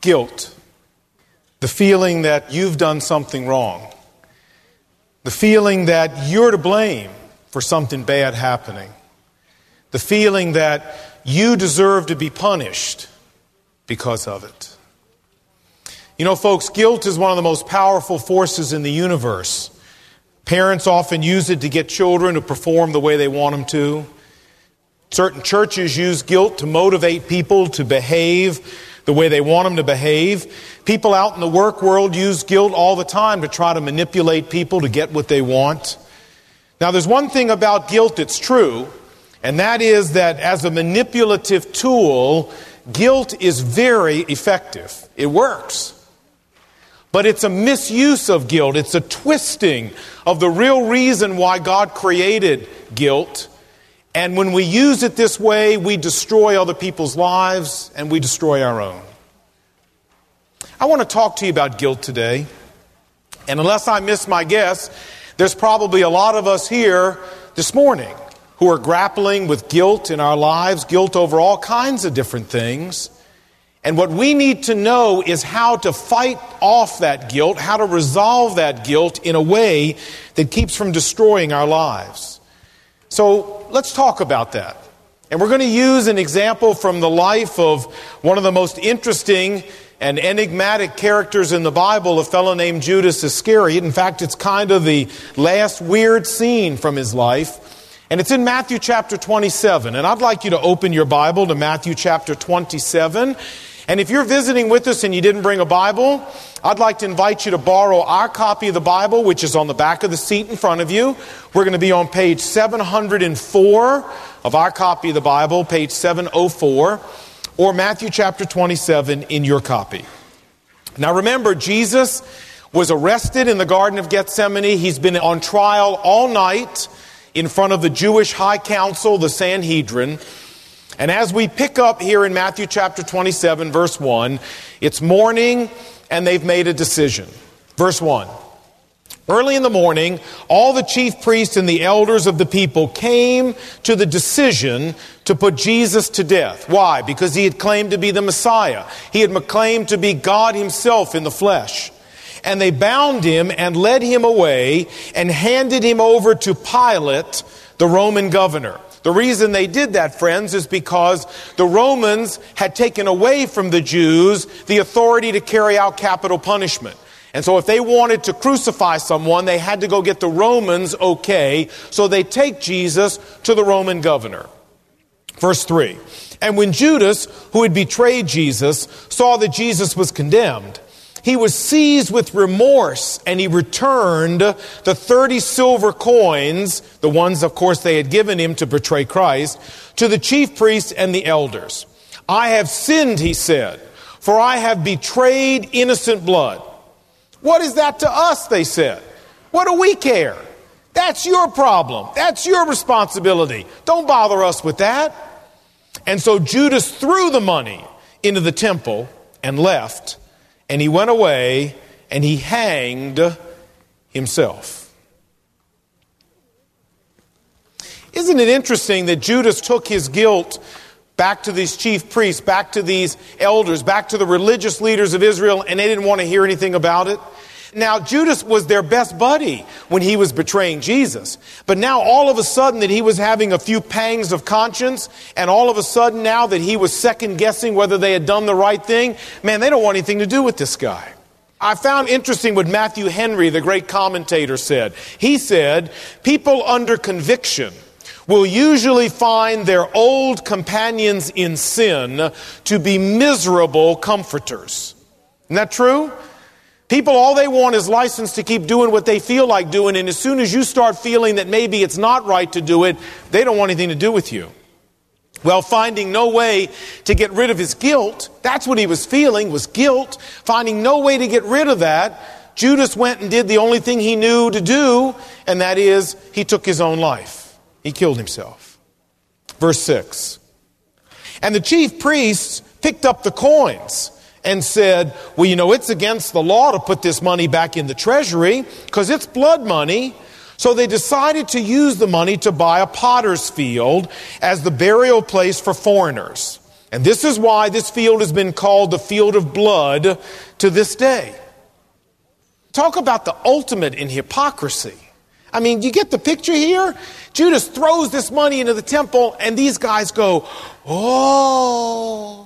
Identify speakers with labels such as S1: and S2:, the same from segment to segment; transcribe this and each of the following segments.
S1: Guilt. The feeling that you've done something wrong. The feeling that you're to blame for something bad happening. The feeling that you deserve to be punished because of it. You know, folks, guilt is one of the most powerful forces in the universe. Parents often use it to get children to perform the way they want them to. Certain churches use guilt to motivate people to behave the way they want them to behave. People out in the work world use guilt all the time to try to manipulate people to get what they want. Now, there's one thing about guilt that's true, and that is that as a manipulative tool, guilt is very effective. It works. But it's a misuse of guilt. It's a twisting of the real reason why God created guilt and when we use it this way, we destroy other people's lives and we destroy our own. I want to talk to you about guilt today. And unless I miss my guess, there's probably a lot of us here this morning who are grappling with guilt in our lives, guilt over all kinds of different things. And what we need to know is how to fight off that guilt, how to resolve that guilt in a way that keeps from destroying our lives. So let's talk about that. And we're going to use an example from the life of one of the most interesting and enigmatic characters in the Bible, a fellow named Judas Iscariot. In fact, it's kind of the last weird scene from his life. And it's in Matthew chapter 27. And I'd like you to open your Bible to Matthew chapter 27. And if you're visiting with us and you didn't bring a Bible, I'd like to invite you to borrow our copy of the Bible, which is on the back of the seat in front of you. We're going to be on page 704 of our copy of the Bible, page 704, or Matthew chapter 27 in your copy. Now remember, Jesus was arrested in the Garden of Gethsemane. He's been on trial all night in front of the Jewish High Council, the Sanhedrin. And as we pick up here in Matthew chapter 27, verse 1, it's morning and they've made a decision. Verse 1. Early in the morning, all the chief priests and the elders of the people came to the decision to put Jesus to death. Why? Because he had claimed to be the Messiah. He had claimed to be God himself in the flesh. And they bound him and led him away and handed him over to Pilate, the Roman governor. The reason they did that, friends, is because the Romans had taken away from the Jews the authority to carry out capital punishment. And so if they wanted to crucify someone, they had to go get the Romans okay. So they take Jesus to the Roman governor. Verse 3. And when Judas, who had betrayed Jesus, saw that Jesus was condemned, he was seized with remorse and he returned the 30 silver coins, the ones, of course, they had given him to betray Christ, to the chief priests and the elders. I have sinned, he said, for I have betrayed innocent blood. What is that to us? They said. What do we care? That's your problem. That's your responsibility. Don't bother us with that. And so Judas threw the money into the temple and left and he went away and he hanged himself. Isn't it interesting that Judas took his guilt back to these chief priests, back to these elders, back to the religious leaders of Israel, and they didn't want to hear anything about it? Now, Judas was their best buddy when he was betraying Jesus. But now, all of a sudden, that he was having a few pangs of conscience, and all of a sudden, now that he was second guessing whether they had done the right thing, man, they don't want anything to do with this guy. I found interesting what Matthew Henry, the great commentator, said. He said, People under conviction will usually find their old companions in sin to be miserable comforters. Isn't that true? People, all they want is license to keep doing what they feel like doing, and as soon as you start feeling that maybe it's not right to do it, they don't want anything to do with you. Well, finding no way to get rid of his guilt, that's what he was feeling, was guilt. Finding no way to get rid of that, Judas went and did the only thing he knew to do, and that is, he took his own life. He killed himself. Verse 6. And the chief priests picked up the coins and said, Well, you know, it's against the law to put this money back in the treasury because it's blood money. So they decided to use the money to buy a potter's field as the burial place for foreigners. And this is why this field has been called the field of blood to this day. Talk about the ultimate in hypocrisy. I mean, you get the picture here? Judas throws this money into the temple, and these guys go, Oh,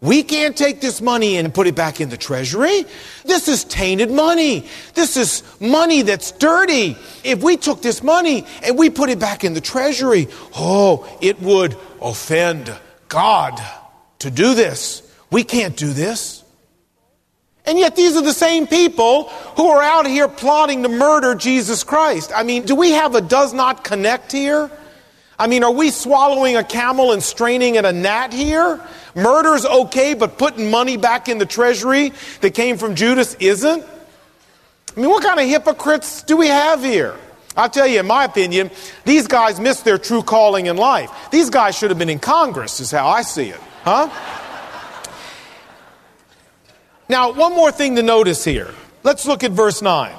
S1: we can't take this money and put it back in the treasury. This is tainted money. This is money that's dirty. If we took this money and we put it back in the treasury, oh, it would offend God to do this. We can't do this. And yet, these are the same people who are out here plotting to murder Jesus Christ. I mean, do we have a does not connect here? I mean, are we swallowing a camel and straining at a gnat here? Murder's okay, but putting money back in the treasury that came from Judas isn't? I mean, what kind of hypocrites do we have here? I'll tell you, in my opinion, these guys missed their true calling in life. These guys should have been in Congress, is how I see it. Huh? Now, one more thing to notice here. Let's look at verse 9.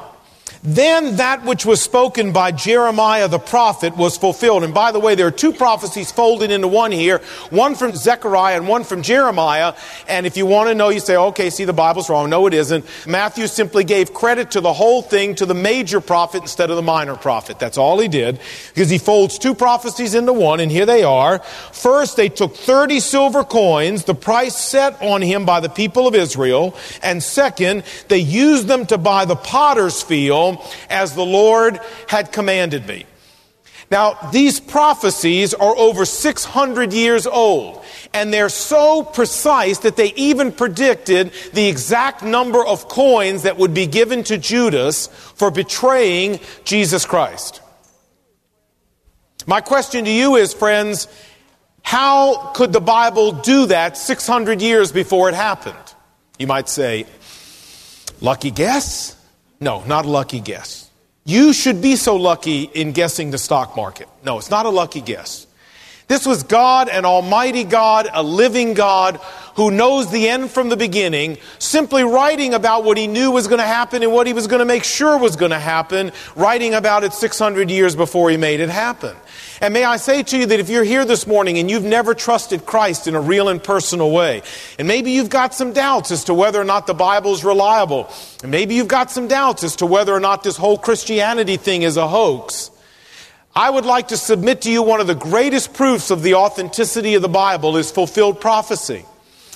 S1: Then that which was spoken by Jeremiah the prophet was fulfilled. And by the way, there are two prophecies folded into one here one from Zechariah and one from Jeremiah. And if you want to know, you say, okay, see, the Bible's wrong. No, it isn't. Matthew simply gave credit to the whole thing to the major prophet instead of the minor prophet. That's all he did, because he folds two prophecies into one, and here they are. First, they took 30 silver coins, the price set on him by the people of Israel. And second, they used them to buy the potter's field as the Lord had commanded me. Now, these prophecies are over 600 years old, and they're so precise that they even predicted the exact number of coins that would be given to Judas for betraying Jesus Christ. My question to you is, friends, how could the Bible do that 600 years before it happened? You might say, lucky guess? No, not a lucky guess. You should be so lucky in guessing the stock market. No, it's not a lucky guess. This was God, an almighty God, a living God who knows the end from the beginning, simply writing about what he knew was going to happen and what he was going to make sure was going to happen, writing about it 600 years before he made it happen. And may I say to you that if you're here this morning and you've never trusted Christ in a real and personal way, and maybe you've got some doubts as to whether or not the Bible is reliable, and maybe you've got some doubts as to whether or not this whole Christianity thing is a hoax, I would like to submit to you one of the greatest proofs of the authenticity of the Bible is fulfilled prophecy.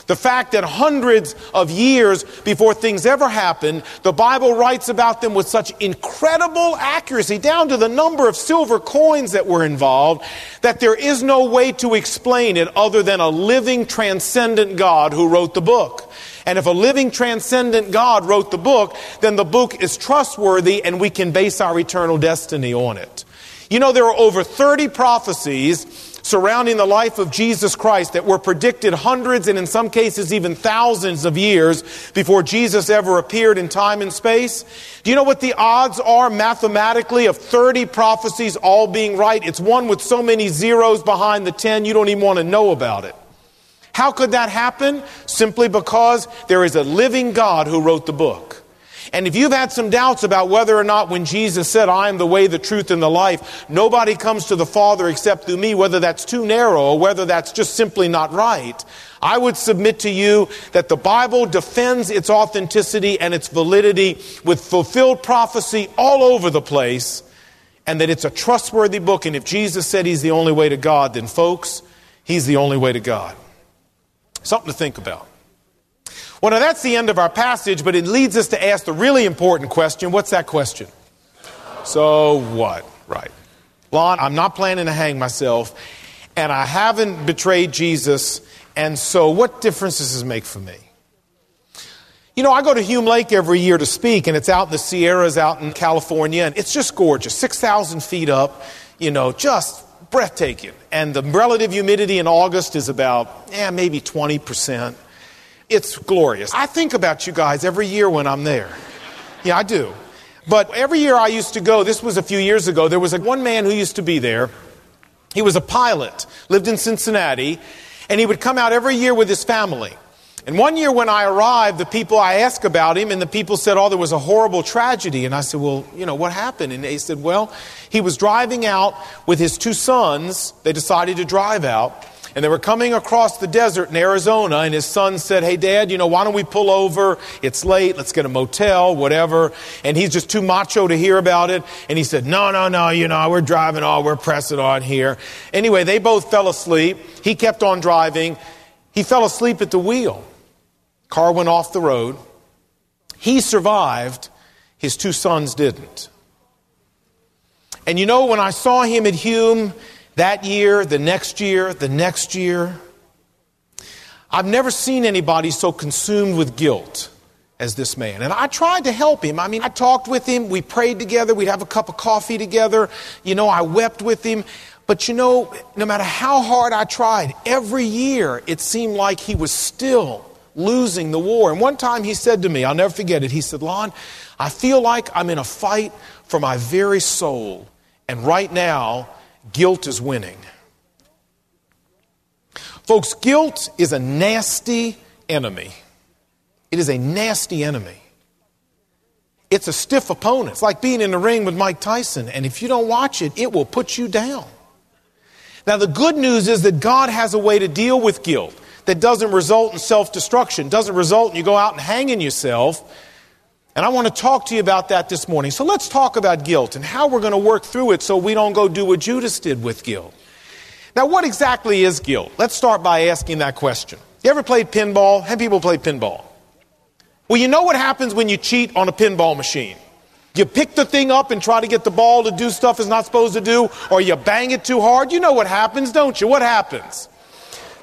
S1: The fact that hundreds of years before things ever happened, the Bible writes about them with such incredible accuracy, down to the number of silver coins that were involved, that there is no way to explain it other than a living, transcendent God who wrote the book. And if a living, transcendent God wrote the book, then the book is trustworthy and we can base our eternal destiny on it. You know, there are over 30 prophecies surrounding the life of Jesus Christ that were predicted hundreds and in some cases even thousands of years before Jesus ever appeared in time and space? Do you know what the odds are mathematically of 30 prophecies all being right? It's one with so many zeros behind the 10 you don't even want to know about it. How could that happen? Simply because there is a living God who wrote the book. And if you've had some doubts about whether or not when Jesus said, I am the way, the truth, and the life, nobody comes to the Father except through me, whether that's too narrow or whether that's just simply not right, I would submit to you that the Bible defends its authenticity and its validity with fulfilled prophecy all over the place, and that it's a trustworthy book. And if Jesus said he's the only way to God, then folks, he's the only way to God. Something to think about. Well, now that's the end of our passage, but it leads us to ask the really important question. What's that question? So what? Right. Lon, I'm not planning to hang myself, and I haven't betrayed Jesus, and so what difference does this make for me? You know, I go to Hume Lake every year to speak, and it's out in the Sierras out in California, and it's just gorgeous 6,000 feet up, you know, just breathtaking. And the relative humidity in August is about, yeah, maybe 20%. It's glorious. I think about you guys every year when I'm there. Yeah, I do. But every year I used to go, this was a few years ago, there was a, one man who used to be there. He was a pilot, lived in Cincinnati, and he would come out every year with his family. And one year when I arrived, the people I asked about him, and the people said, Oh, there was a horrible tragedy. And I said, Well, you know, what happened? And they said, Well, he was driving out with his two sons. They decided to drive out. And they were coming across the desert in Arizona, and his son said, Hey, Dad, you know, why don't we pull over? It's late. Let's get a motel, whatever. And he's just too macho to hear about it. And he said, No, no, no, you know, we're driving on, we're pressing on here. Anyway, they both fell asleep. He kept on driving. He fell asleep at the wheel. Car went off the road. He survived. His two sons didn't. And you know, when I saw him at Hume that year, the next year, the next year, I've never seen anybody so consumed with guilt as this man. And I tried to help him. I mean, I talked with him, we prayed together, we'd have a cup of coffee together. You know, I wept with him. But you know, no matter how hard I tried, every year it seemed like he was still losing the war. And one time he said to me, I'll never forget it, he said, Lon, I feel like I'm in a fight for my very soul. And right now, guilt is winning. Folks, guilt is a nasty enemy. It is a nasty enemy. It's a stiff opponent. It's like being in the ring with Mike Tyson, and if you don't watch it, it will put you down. Now, the good news is that God has a way to deal with guilt that doesn't result in self destruction, doesn't result in you go out and hanging yourself. And I want to talk to you about that this morning. So let's talk about guilt and how we're going to work through it so we don't go do what Judas did with guilt. Now, what exactly is guilt? Let's start by asking that question. You ever played pinball? Many people play pinball? Well, you know what happens when you cheat on a pinball machine. You pick the thing up and try to get the ball to do stuff it's not supposed to do, or you bang it too hard. You know what happens, don't you? What happens?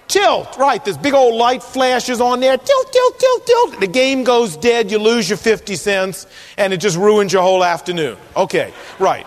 S1: Tilt, right. This big old light flashes on there. Tilt, tilt, tilt, tilt. The game goes dead. You lose your 50 cents, and it just ruins your whole afternoon. Okay, right.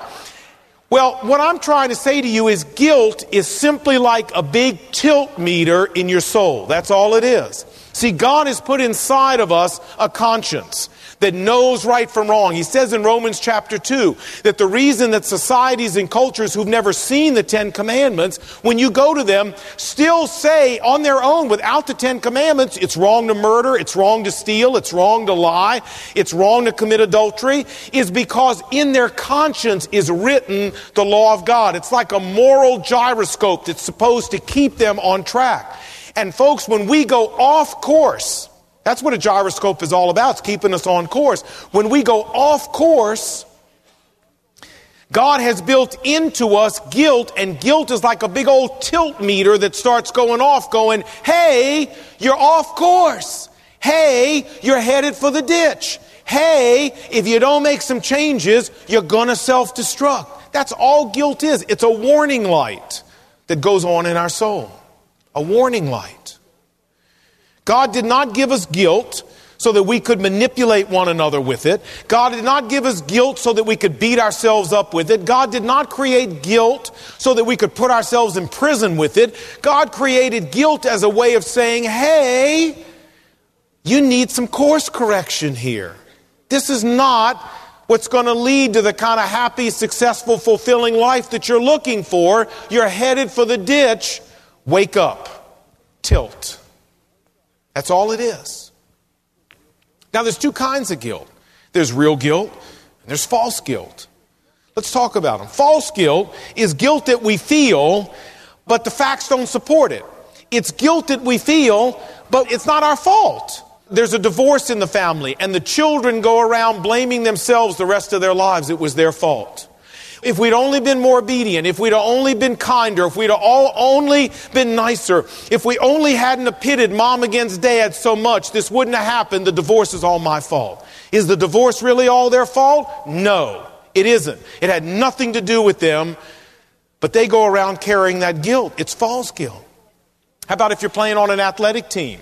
S1: Well, what I'm trying to say to you is guilt is simply like a big tilt meter in your soul. That's all it is. See, God has put inside of us a conscience that knows right from wrong. He says in Romans chapter 2 that the reason that societies and cultures who've never seen the Ten Commandments, when you go to them, still say on their own without the Ten Commandments, it's wrong to murder, it's wrong to steal, it's wrong to lie, it's wrong to commit adultery, is because in their conscience is written the law of God. It's like a moral gyroscope that's supposed to keep them on track. And folks, when we go off course, that's what a gyroscope is all about. It's keeping us on course. When we go off course, God has built into us guilt, and guilt is like a big old tilt meter that starts going off, going, hey, you're off course. Hey, you're headed for the ditch. Hey, if you don't make some changes, you're gonna self destruct. That's all guilt is. It's a warning light that goes on in our soul. A warning light. God did not give us guilt so that we could manipulate one another with it. God did not give us guilt so that we could beat ourselves up with it. God did not create guilt so that we could put ourselves in prison with it. God created guilt as a way of saying, hey, you need some course correction here. This is not what's going to lead to the kind of happy, successful, fulfilling life that you're looking for. You're headed for the ditch. Wake up. Tilt. That's all it is. Now, there's two kinds of guilt there's real guilt and there's false guilt. Let's talk about them. False guilt is guilt that we feel, but the facts don't support it. It's guilt that we feel, but it's not our fault. There's a divorce in the family, and the children go around blaming themselves the rest of their lives. It was their fault. If we'd only been more obedient, if we'd only been kinder, if we'd all only been nicer, if we only hadn't pitted mom against dad so much, this wouldn't have happened. The divorce is all my fault. Is the divorce really all their fault? No, it isn't. It had nothing to do with them, but they go around carrying that guilt. It's false guilt. How about if you're playing on an athletic team?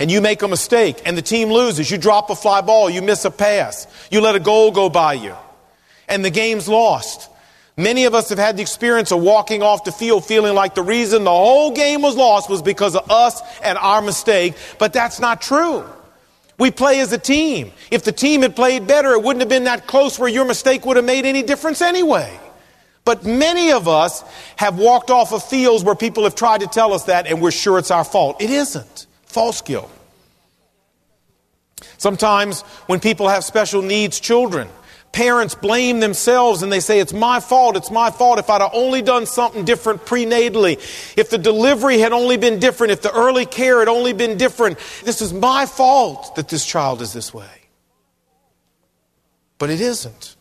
S1: and you make a mistake and the team loses, you drop a fly ball, you miss a pass, you let a goal go by you, and the game's lost. Many of us have had the experience of walking off the field feeling like the reason the whole game was lost was because of us and our mistake, but that's not true. We play as a team. If the team had played better, it wouldn't have been that close where your mistake would have made any difference anyway. But many of us have walked off of fields where people have tried to tell us that and we're sure it's our fault. It isn't. False guilt. Sometimes when people have special needs children, Parents blame themselves and they say, It's my fault, it's my fault. If I'd have only done something different prenatally, if the delivery had only been different, if the early care had only been different, this is my fault that this child is this way. But it isn't.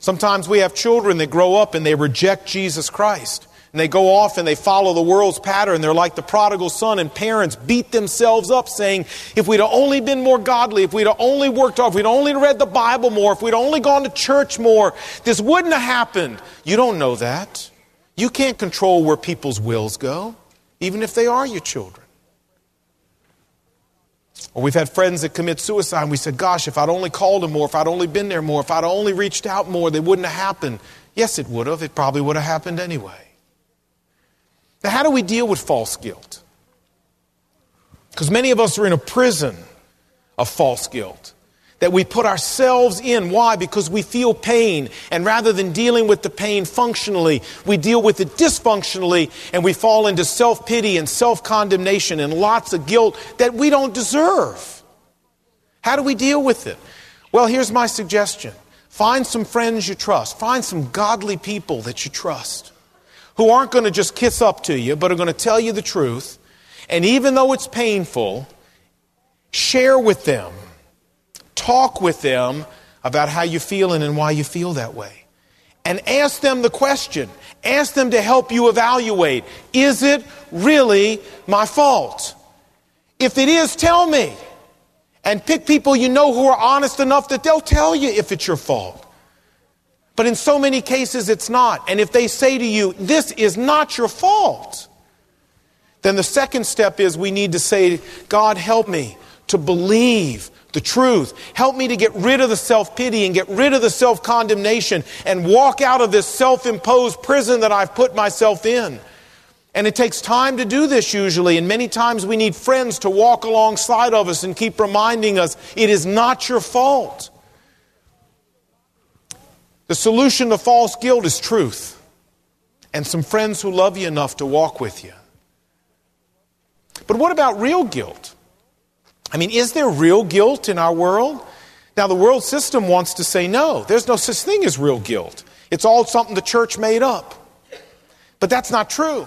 S1: Sometimes we have children that grow up and they reject Jesus Christ and they go off and they follow the world's pattern. They're like the prodigal son, and parents beat themselves up saying, if we'd only been more godly, if we'd only worked hard, if we'd only read the Bible more, if we'd only gone to church more, this wouldn't have happened. You don't know that. You can't control where people's wills go, even if they are your children. Or we've had friends that commit suicide, and we said, Gosh, if I'd only called them more, if I'd only been there more, if I'd only reached out more, they wouldn't have happened. Yes, it would have. It probably would have happened anyway. How do we deal with false guilt? Because many of us are in a prison of false guilt that we put ourselves in. Why? Because we feel pain, and rather than dealing with the pain functionally, we deal with it dysfunctionally, and we fall into self pity and self condemnation and lots of guilt that we don't deserve. How do we deal with it? Well, here's my suggestion find some friends you trust, find some godly people that you trust who aren't going to just kiss up to you, but are going to tell you the truth. And even though it's painful, share with them, talk with them about how you're feeling and why you feel that way. And ask them the question. Ask them to help you evaluate is it really my fault? If it is, tell me. And pick people you know who are honest enough that they'll tell you if it's your fault. But in so many cases, it's not. And if they say to you, this is not your fault, then the second step is we need to say, God, help me to believe the truth. Help me to get rid of the self pity and get rid of the self condemnation and walk out of this self imposed prison that I've put myself in. And it takes time to do this usually, and many times we need friends to walk alongside of us and keep reminding us it is not your fault. The solution to false guilt is truth and some friends who love you enough to walk with you. But what about real guilt? I mean, is there real guilt in our world? Now, the world system wants to say no, there's no such thing as real guilt. It's all something the church made up. But that's not true.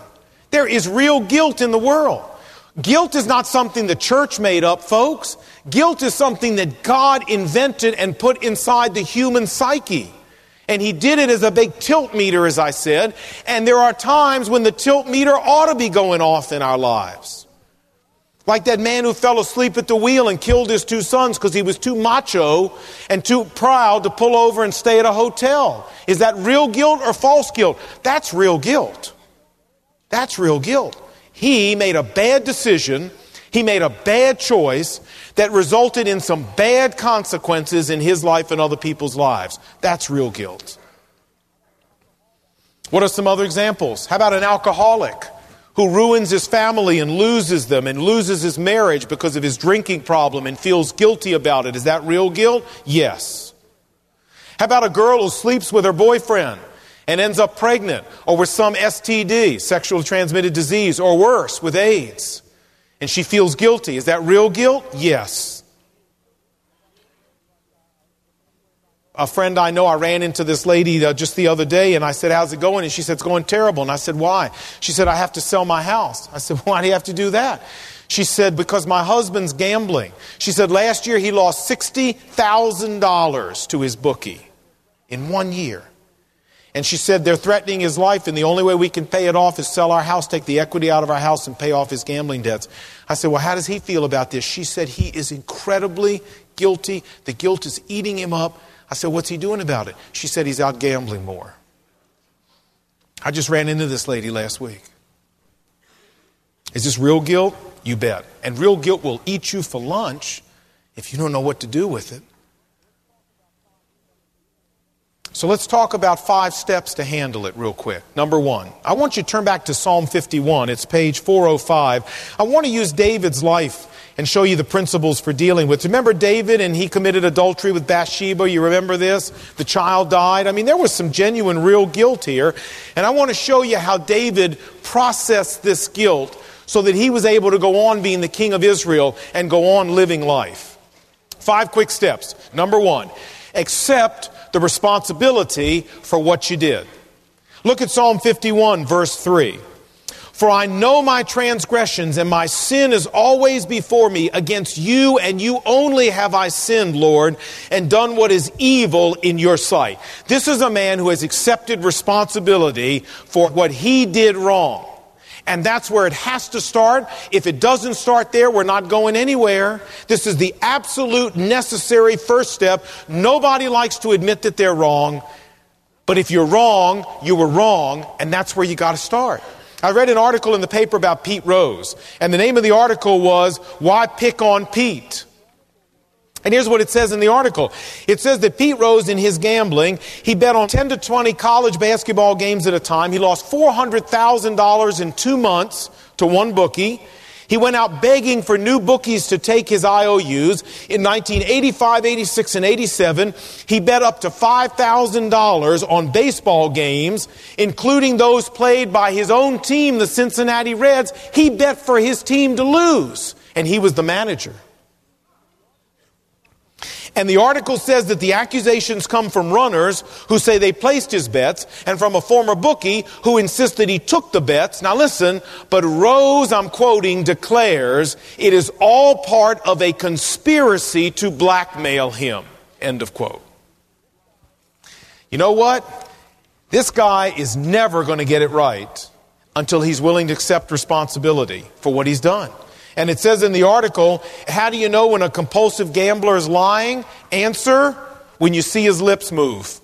S1: There is real guilt in the world. Guilt is not something the church made up, folks. Guilt is something that God invented and put inside the human psyche. And he did it as a big tilt meter, as I said. And there are times when the tilt meter ought to be going off in our lives. Like that man who fell asleep at the wheel and killed his two sons because he was too macho and too proud to pull over and stay at a hotel. Is that real guilt or false guilt? That's real guilt. That's real guilt. He made a bad decision he made a bad choice that resulted in some bad consequences in his life and other people's lives. That's real guilt. What are some other examples? How about an alcoholic who ruins his family and loses them and loses his marriage because of his drinking problem and feels guilty about it? Is that real guilt? Yes. How about a girl who sleeps with her boyfriend and ends up pregnant or with some STD, sexually transmitted disease, or worse, with AIDS? And she feels guilty. Is that real guilt? Yes. A friend I know, I ran into this lady uh, just the other day and I said, How's it going? And she said, It's going terrible. And I said, Why? She said, I have to sell my house. I said, Why do you have to do that? She said, Because my husband's gambling. She said, Last year he lost $60,000 to his bookie in one year. And she said, They're threatening his life, and the only way we can pay it off is sell our house, take the equity out of our house, and pay off his gambling debts. I said, Well, how does he feel about this? She said, He is incredibly guilty. The guilt is eating him up. I said, What's he doing about it? She said, He's out gambling more. I just ran into this lady last week. Is this real guilt? You bet. And real guilt will eat you for lunch if you don't know what to do with it. So let's talk about five steps to handle it real quick. Number one, I want you to turn back to Psalm 51. It's page 405. I want to use David's life and show you the principles for dealing with. Remember David and he committed adultery with Bathsheba? You remember this? The child died. I mean, there was some genuine, real guilt here. And I want to show you how David processed this guilt so that he was able to go on being the king of Israel and go on living life. Five quick steps. Number one, accept the responsibility for what you did. Look at Psalm 51, verse 3. For I know my transgressions, and my sin is always before me. Against you and you only have I sinned, Lord, and done what is evil in your sight. This is a man who has accepted responsibility for what he did wrong. And that's where it has to start. If it doesn't start there, we're not going anywhere. This is the absolute necessary first step. Nobody likes to admit that they're wrong. But if you're wrong, you were wrong, and that's where you got to start. I read an article in the paper about Pete Rose, and the name of the article was Why Pick on Pete? And here's what it says in the article. It says that Pete Rose, in his gambling, he bet on 10 to 20 college basketball games at a time. He lost $400,000 in two months to one bookie. He went out begging for new bookies to take his IOUs. In 1985, 86, and 87, he bet up to $5,000 on baseball games, including those played by his own team, the Cincinnati Reds. He bet for his team to lose, and he was the manager. And the article says that the accusations come from runners who say they placed his bets and from a former bookie who insists that he took the bets. Now listen, but Rose, I'm quoting, declares it is all part of a conspiracy to blackmail him. End of quote. You know what? This guy is never going to get it right until he's willing to accept responsibility for what he's done. And it says in the article, how do you know when a compulsive gambler is lying? Answer, when you see his lips move.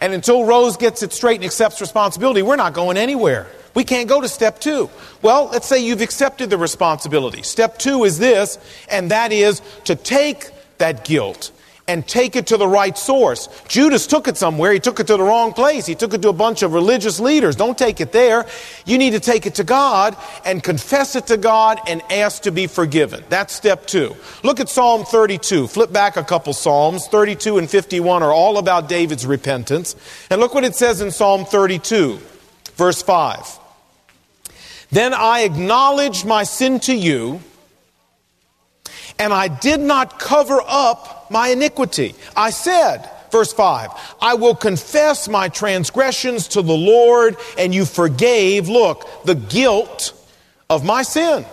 S1: And until Rose gets it straight and accepts responsibility, we're not going anywhere. We can't go to step two. Well, let's say you've accepted the responsibility. Step two is this, and that is to take that guilt and take it to the right source. Judas took it somewhere. He took it to the wrong place. He took it to a bunch of religious leaders. Don't take it there. You need to take it to God and confess it to God and ask to be forgiven. That's step two. Look at Psalm 32. Flip back a couple Psalms. 32 and 51 are all about David's repentance. And look what it says in Psalm 32, verse 5. Then I acknowledged my sin to you, and I did not cover up my iniquity. I said, verse 5, I will confess my transgressions to the Lord, and you forgave, look, the guilt of my sin.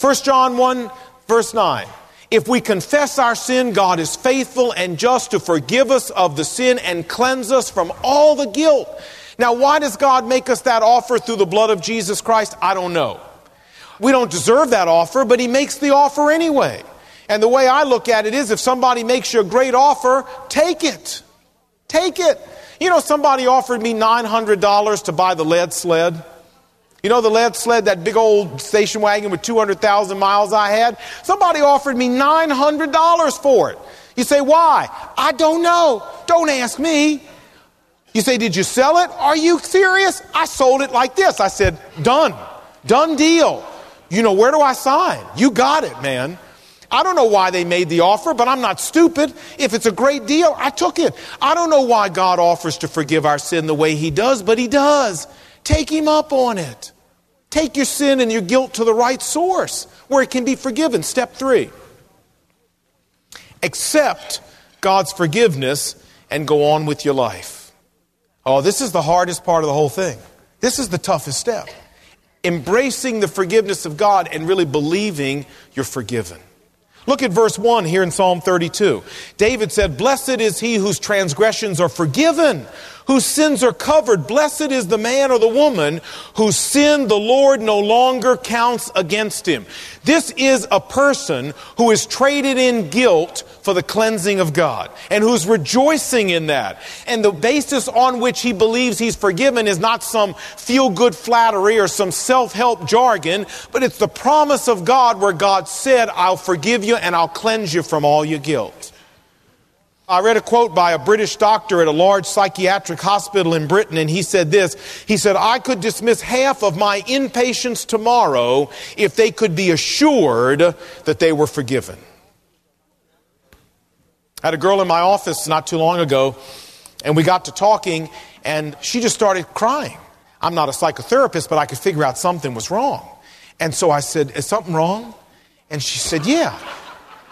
S1: 1 John 1, verse 9. If we confess our sin, God is faithful and just to forgive us of the sin and cleanse us from all the guilt. Now, why does God make us that offer through the blood of Jesus Christ? I don't know. We don't deserve that offer, but He makes the offer anyway. And the way I look at it is if somebody makes you a great offer, take it. Take it. You know, somebody offered me $900 to buy the lead sled. You know, the lead sled, that big old station wagon with 200,000 miles I had? Somebody offered me $900 for it. You say, why? I don't know. Don't ask me. You say, did you sell it? Are you serious? I sold it like this. I said, done. Done deal. You know, where do I sign? You got it, man. I don't know why they made the offer, but I'm not stupid. If it's a great deal, I took it. I don't know why God offers to forgive our sin the way He does, but He does. Take Him up on it. Take your sin and your guilt to the right source where it can be forgiven. Step three accept God's forgiveness and go on with your life. Oh, this is the hardest part of the whole thing. This is the toughest step. Embracing the forgiveness of God and really believing you're forgiven. Look at verse 1 here in Psalm 32. David said, Blessed is he whose transgressions are forgiven, whose sins are covered. Blessed is the man or the woman whose sin the Lord no longer counts against him. This is a person who is traded in guilt for the cleansing of God and who's rejoicing in that. And the basis on which he believes he's forgiven is not some feel good flattery or some self help jargon, but it's the promise of God where God said, I'll forgive you and I'll cleanse you from all your guilt. I read a quote by a British doctor at a large psychiatric hospital in Britain, and he said this. He said, I could dismiss half of my inpatients tomorrow if they could be assured that they were forgiven. I had a girl in my office not too long ago, and we got to talking, and she just started crying. I'm not a psychotherapist, but I could figure out something was wrong. And so I said, Is something wrong? And she said, Yeah.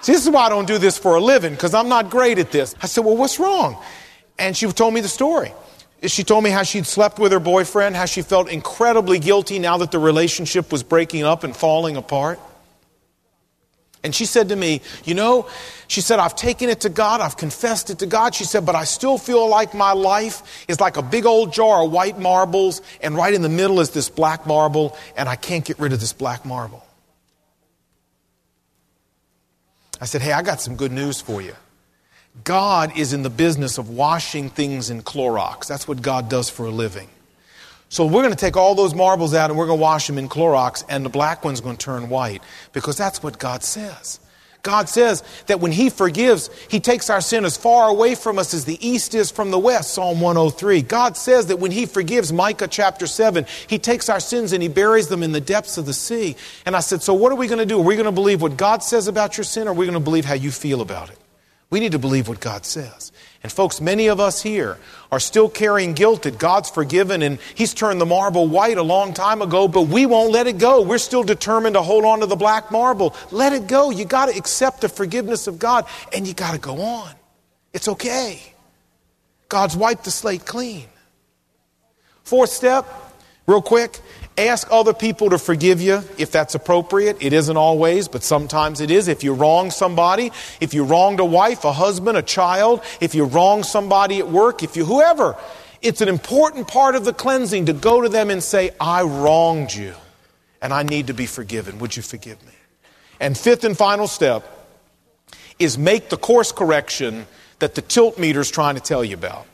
S1: See, this is why I don't do this for a living, because I'm not great at this. I said, Well, what's wrong? And she told me the story. She told me how she'd slept with her boyfriend, how she felt incredibly guilty now that the relationship was breaking up and falling apart. And she said to me, You know, she said, I've taken it to God, I've confessed it to God. She said, But I still feel like my life is like a big old jar of white marbles, and right in the middle is this black marble, and I can't get rid of this black marble. I said, Hey, I got some good news for you. God is in the business of washing things in Clorox. That's what God does for a living. So we're going to take all those marbles out and we're going to wash them in Clorox, and the black one's going to turn white because that's what God says. God says that when He forgives, He takes our sin as far away from us as the east is from the west, Psalm 103. God says that when He forgives, Micah chapter 7, He takes our sins and He buries them in the depths of the sea. And I said, So what are we going to do? Are we going to believe what God says about your sin, or are we going to believe how you feel about it? We need to believe what God says. And folks, many of us here are still carrying guilt that God's forgiven and He's turned the marble white a long time ago, but we won't let it go. We're still determined to hold on to the black marble. Let it go. You got to accept the forgiveness of God and you got to go on. It's okay. God's wiped the slate clean. Fourth step, real quick, Ask other people to forgive you if that's appropriate. It isn't always, but sometimes it is. If you wrong somebody, if you wronged a wife, a husband, a child, if you wrong somebody at work, if you whoever, it's an important part of the cleansing to go to them and say, I wronged you and I need to be forgiven. Would you forgive me? And fifth and final step is make the course correction that the tilt meter is trying to tell you about.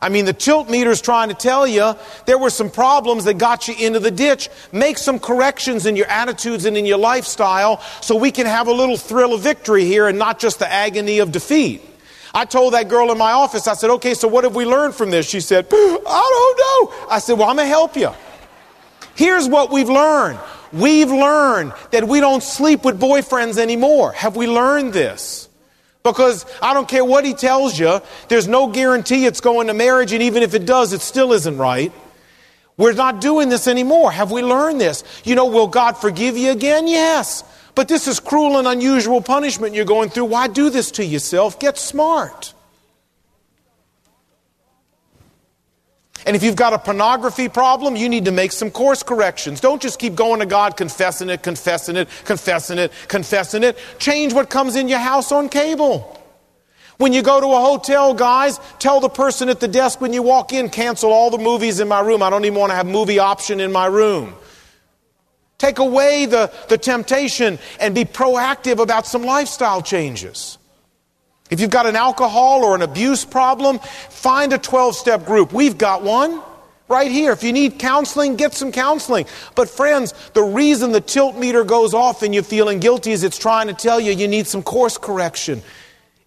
S1: I mean, the tilt meter is trying to tell you there were some problems that got you into the ditch. Make some corrections in your attitudes and in your lifestyle so we can have a little thrill of victory here and not just the agony of defeat. I told that girl in my office, I said, okay, so what have we learned from this? She said, I don't know. I said, well, I'm going to help you. Here's what we've learned. We've learned that we don't sleep with boyfriends anymore. Have we learned this? Because I don't care what he tells you, there's no guarantee it's going to marriage, and even if it does, it still isn't right. We're not doing this anymore. Have we learned this? You know, will God forgive you again? Yes. But this is cruel and unusual punishment you're going through. Why do this to yourself? Get smart. And if you've got a pornography problem, you need to make some course corrections. Don't just keep going to God confessing it, confessing it, confessing it, confessing it. Change what comes in your house on cable. When you go to a hotel, guys, tell the person at the desk when you walk in, cancel all the movies in my room. I don't even want to have movie option in my room. Take away the, the temptation and be proactive about some lifestyle changes. If you've got an alcohol or an abuse problem, find a 12 step group. We've got one right here. If you need counseling, get some counseling. But, friends, the reason the tilt meter goes off and you're feeling guilty is it's trying to tell you you need some course correction.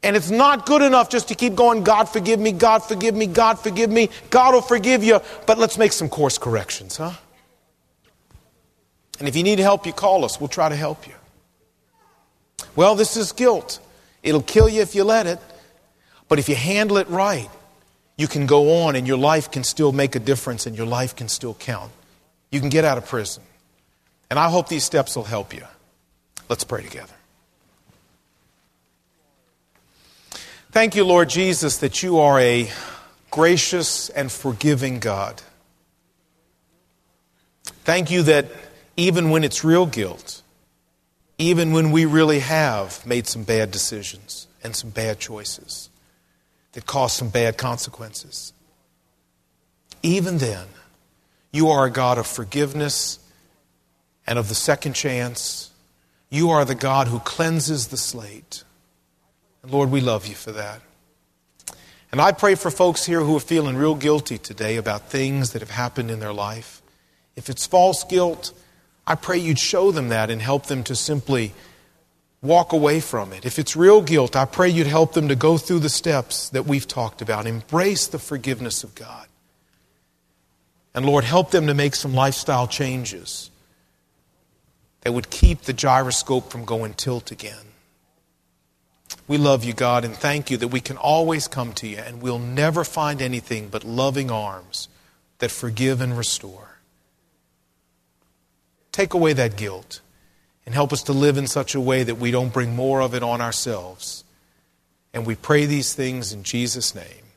S1: And it's not good enough just to keep going, God forgive me, God forgive me, God forgive me. God will forgive you, but let's make some course corrections, huh? And if you need help, you call us. We'll try to help you. Well, this is guilt. It'll kill you if you let it. But if you handle it right, you can go on and your life can still make a difference and your life can still count. You can get out of prison. And I hope these steps will help you. Let's pray together. Thank you, Lord Jesus, that you are a gracious and forgiving God. Thank you that even when it's real guilt, even when we really have made some bad decisions and some bad choices that cause some bad consequences. Even then, you are a God of forgiveness and of the second chance. You are the God who cleanses the slate. And Lord, we love you for that. And I pray for folks here who are feeling real guilty today about things that have happened in their life. If it's false guilt, I pray you'd show them that and help them to simply walk away from it. If it's real guilt, I pray you'd help them to go through the steps that we've talked about. Embrace the forgiveness of God. And Lord, help them to make some lifestyle changes that would keep the gyroscope from going tilt again. We love you, God, and thank you that we can always come to you and we'll never find anything but loving arms that forgive and restore. Take away that guilt and help us to live in such a way that we don't bring more of it on ourselves. And we pray these things in Jesus' name.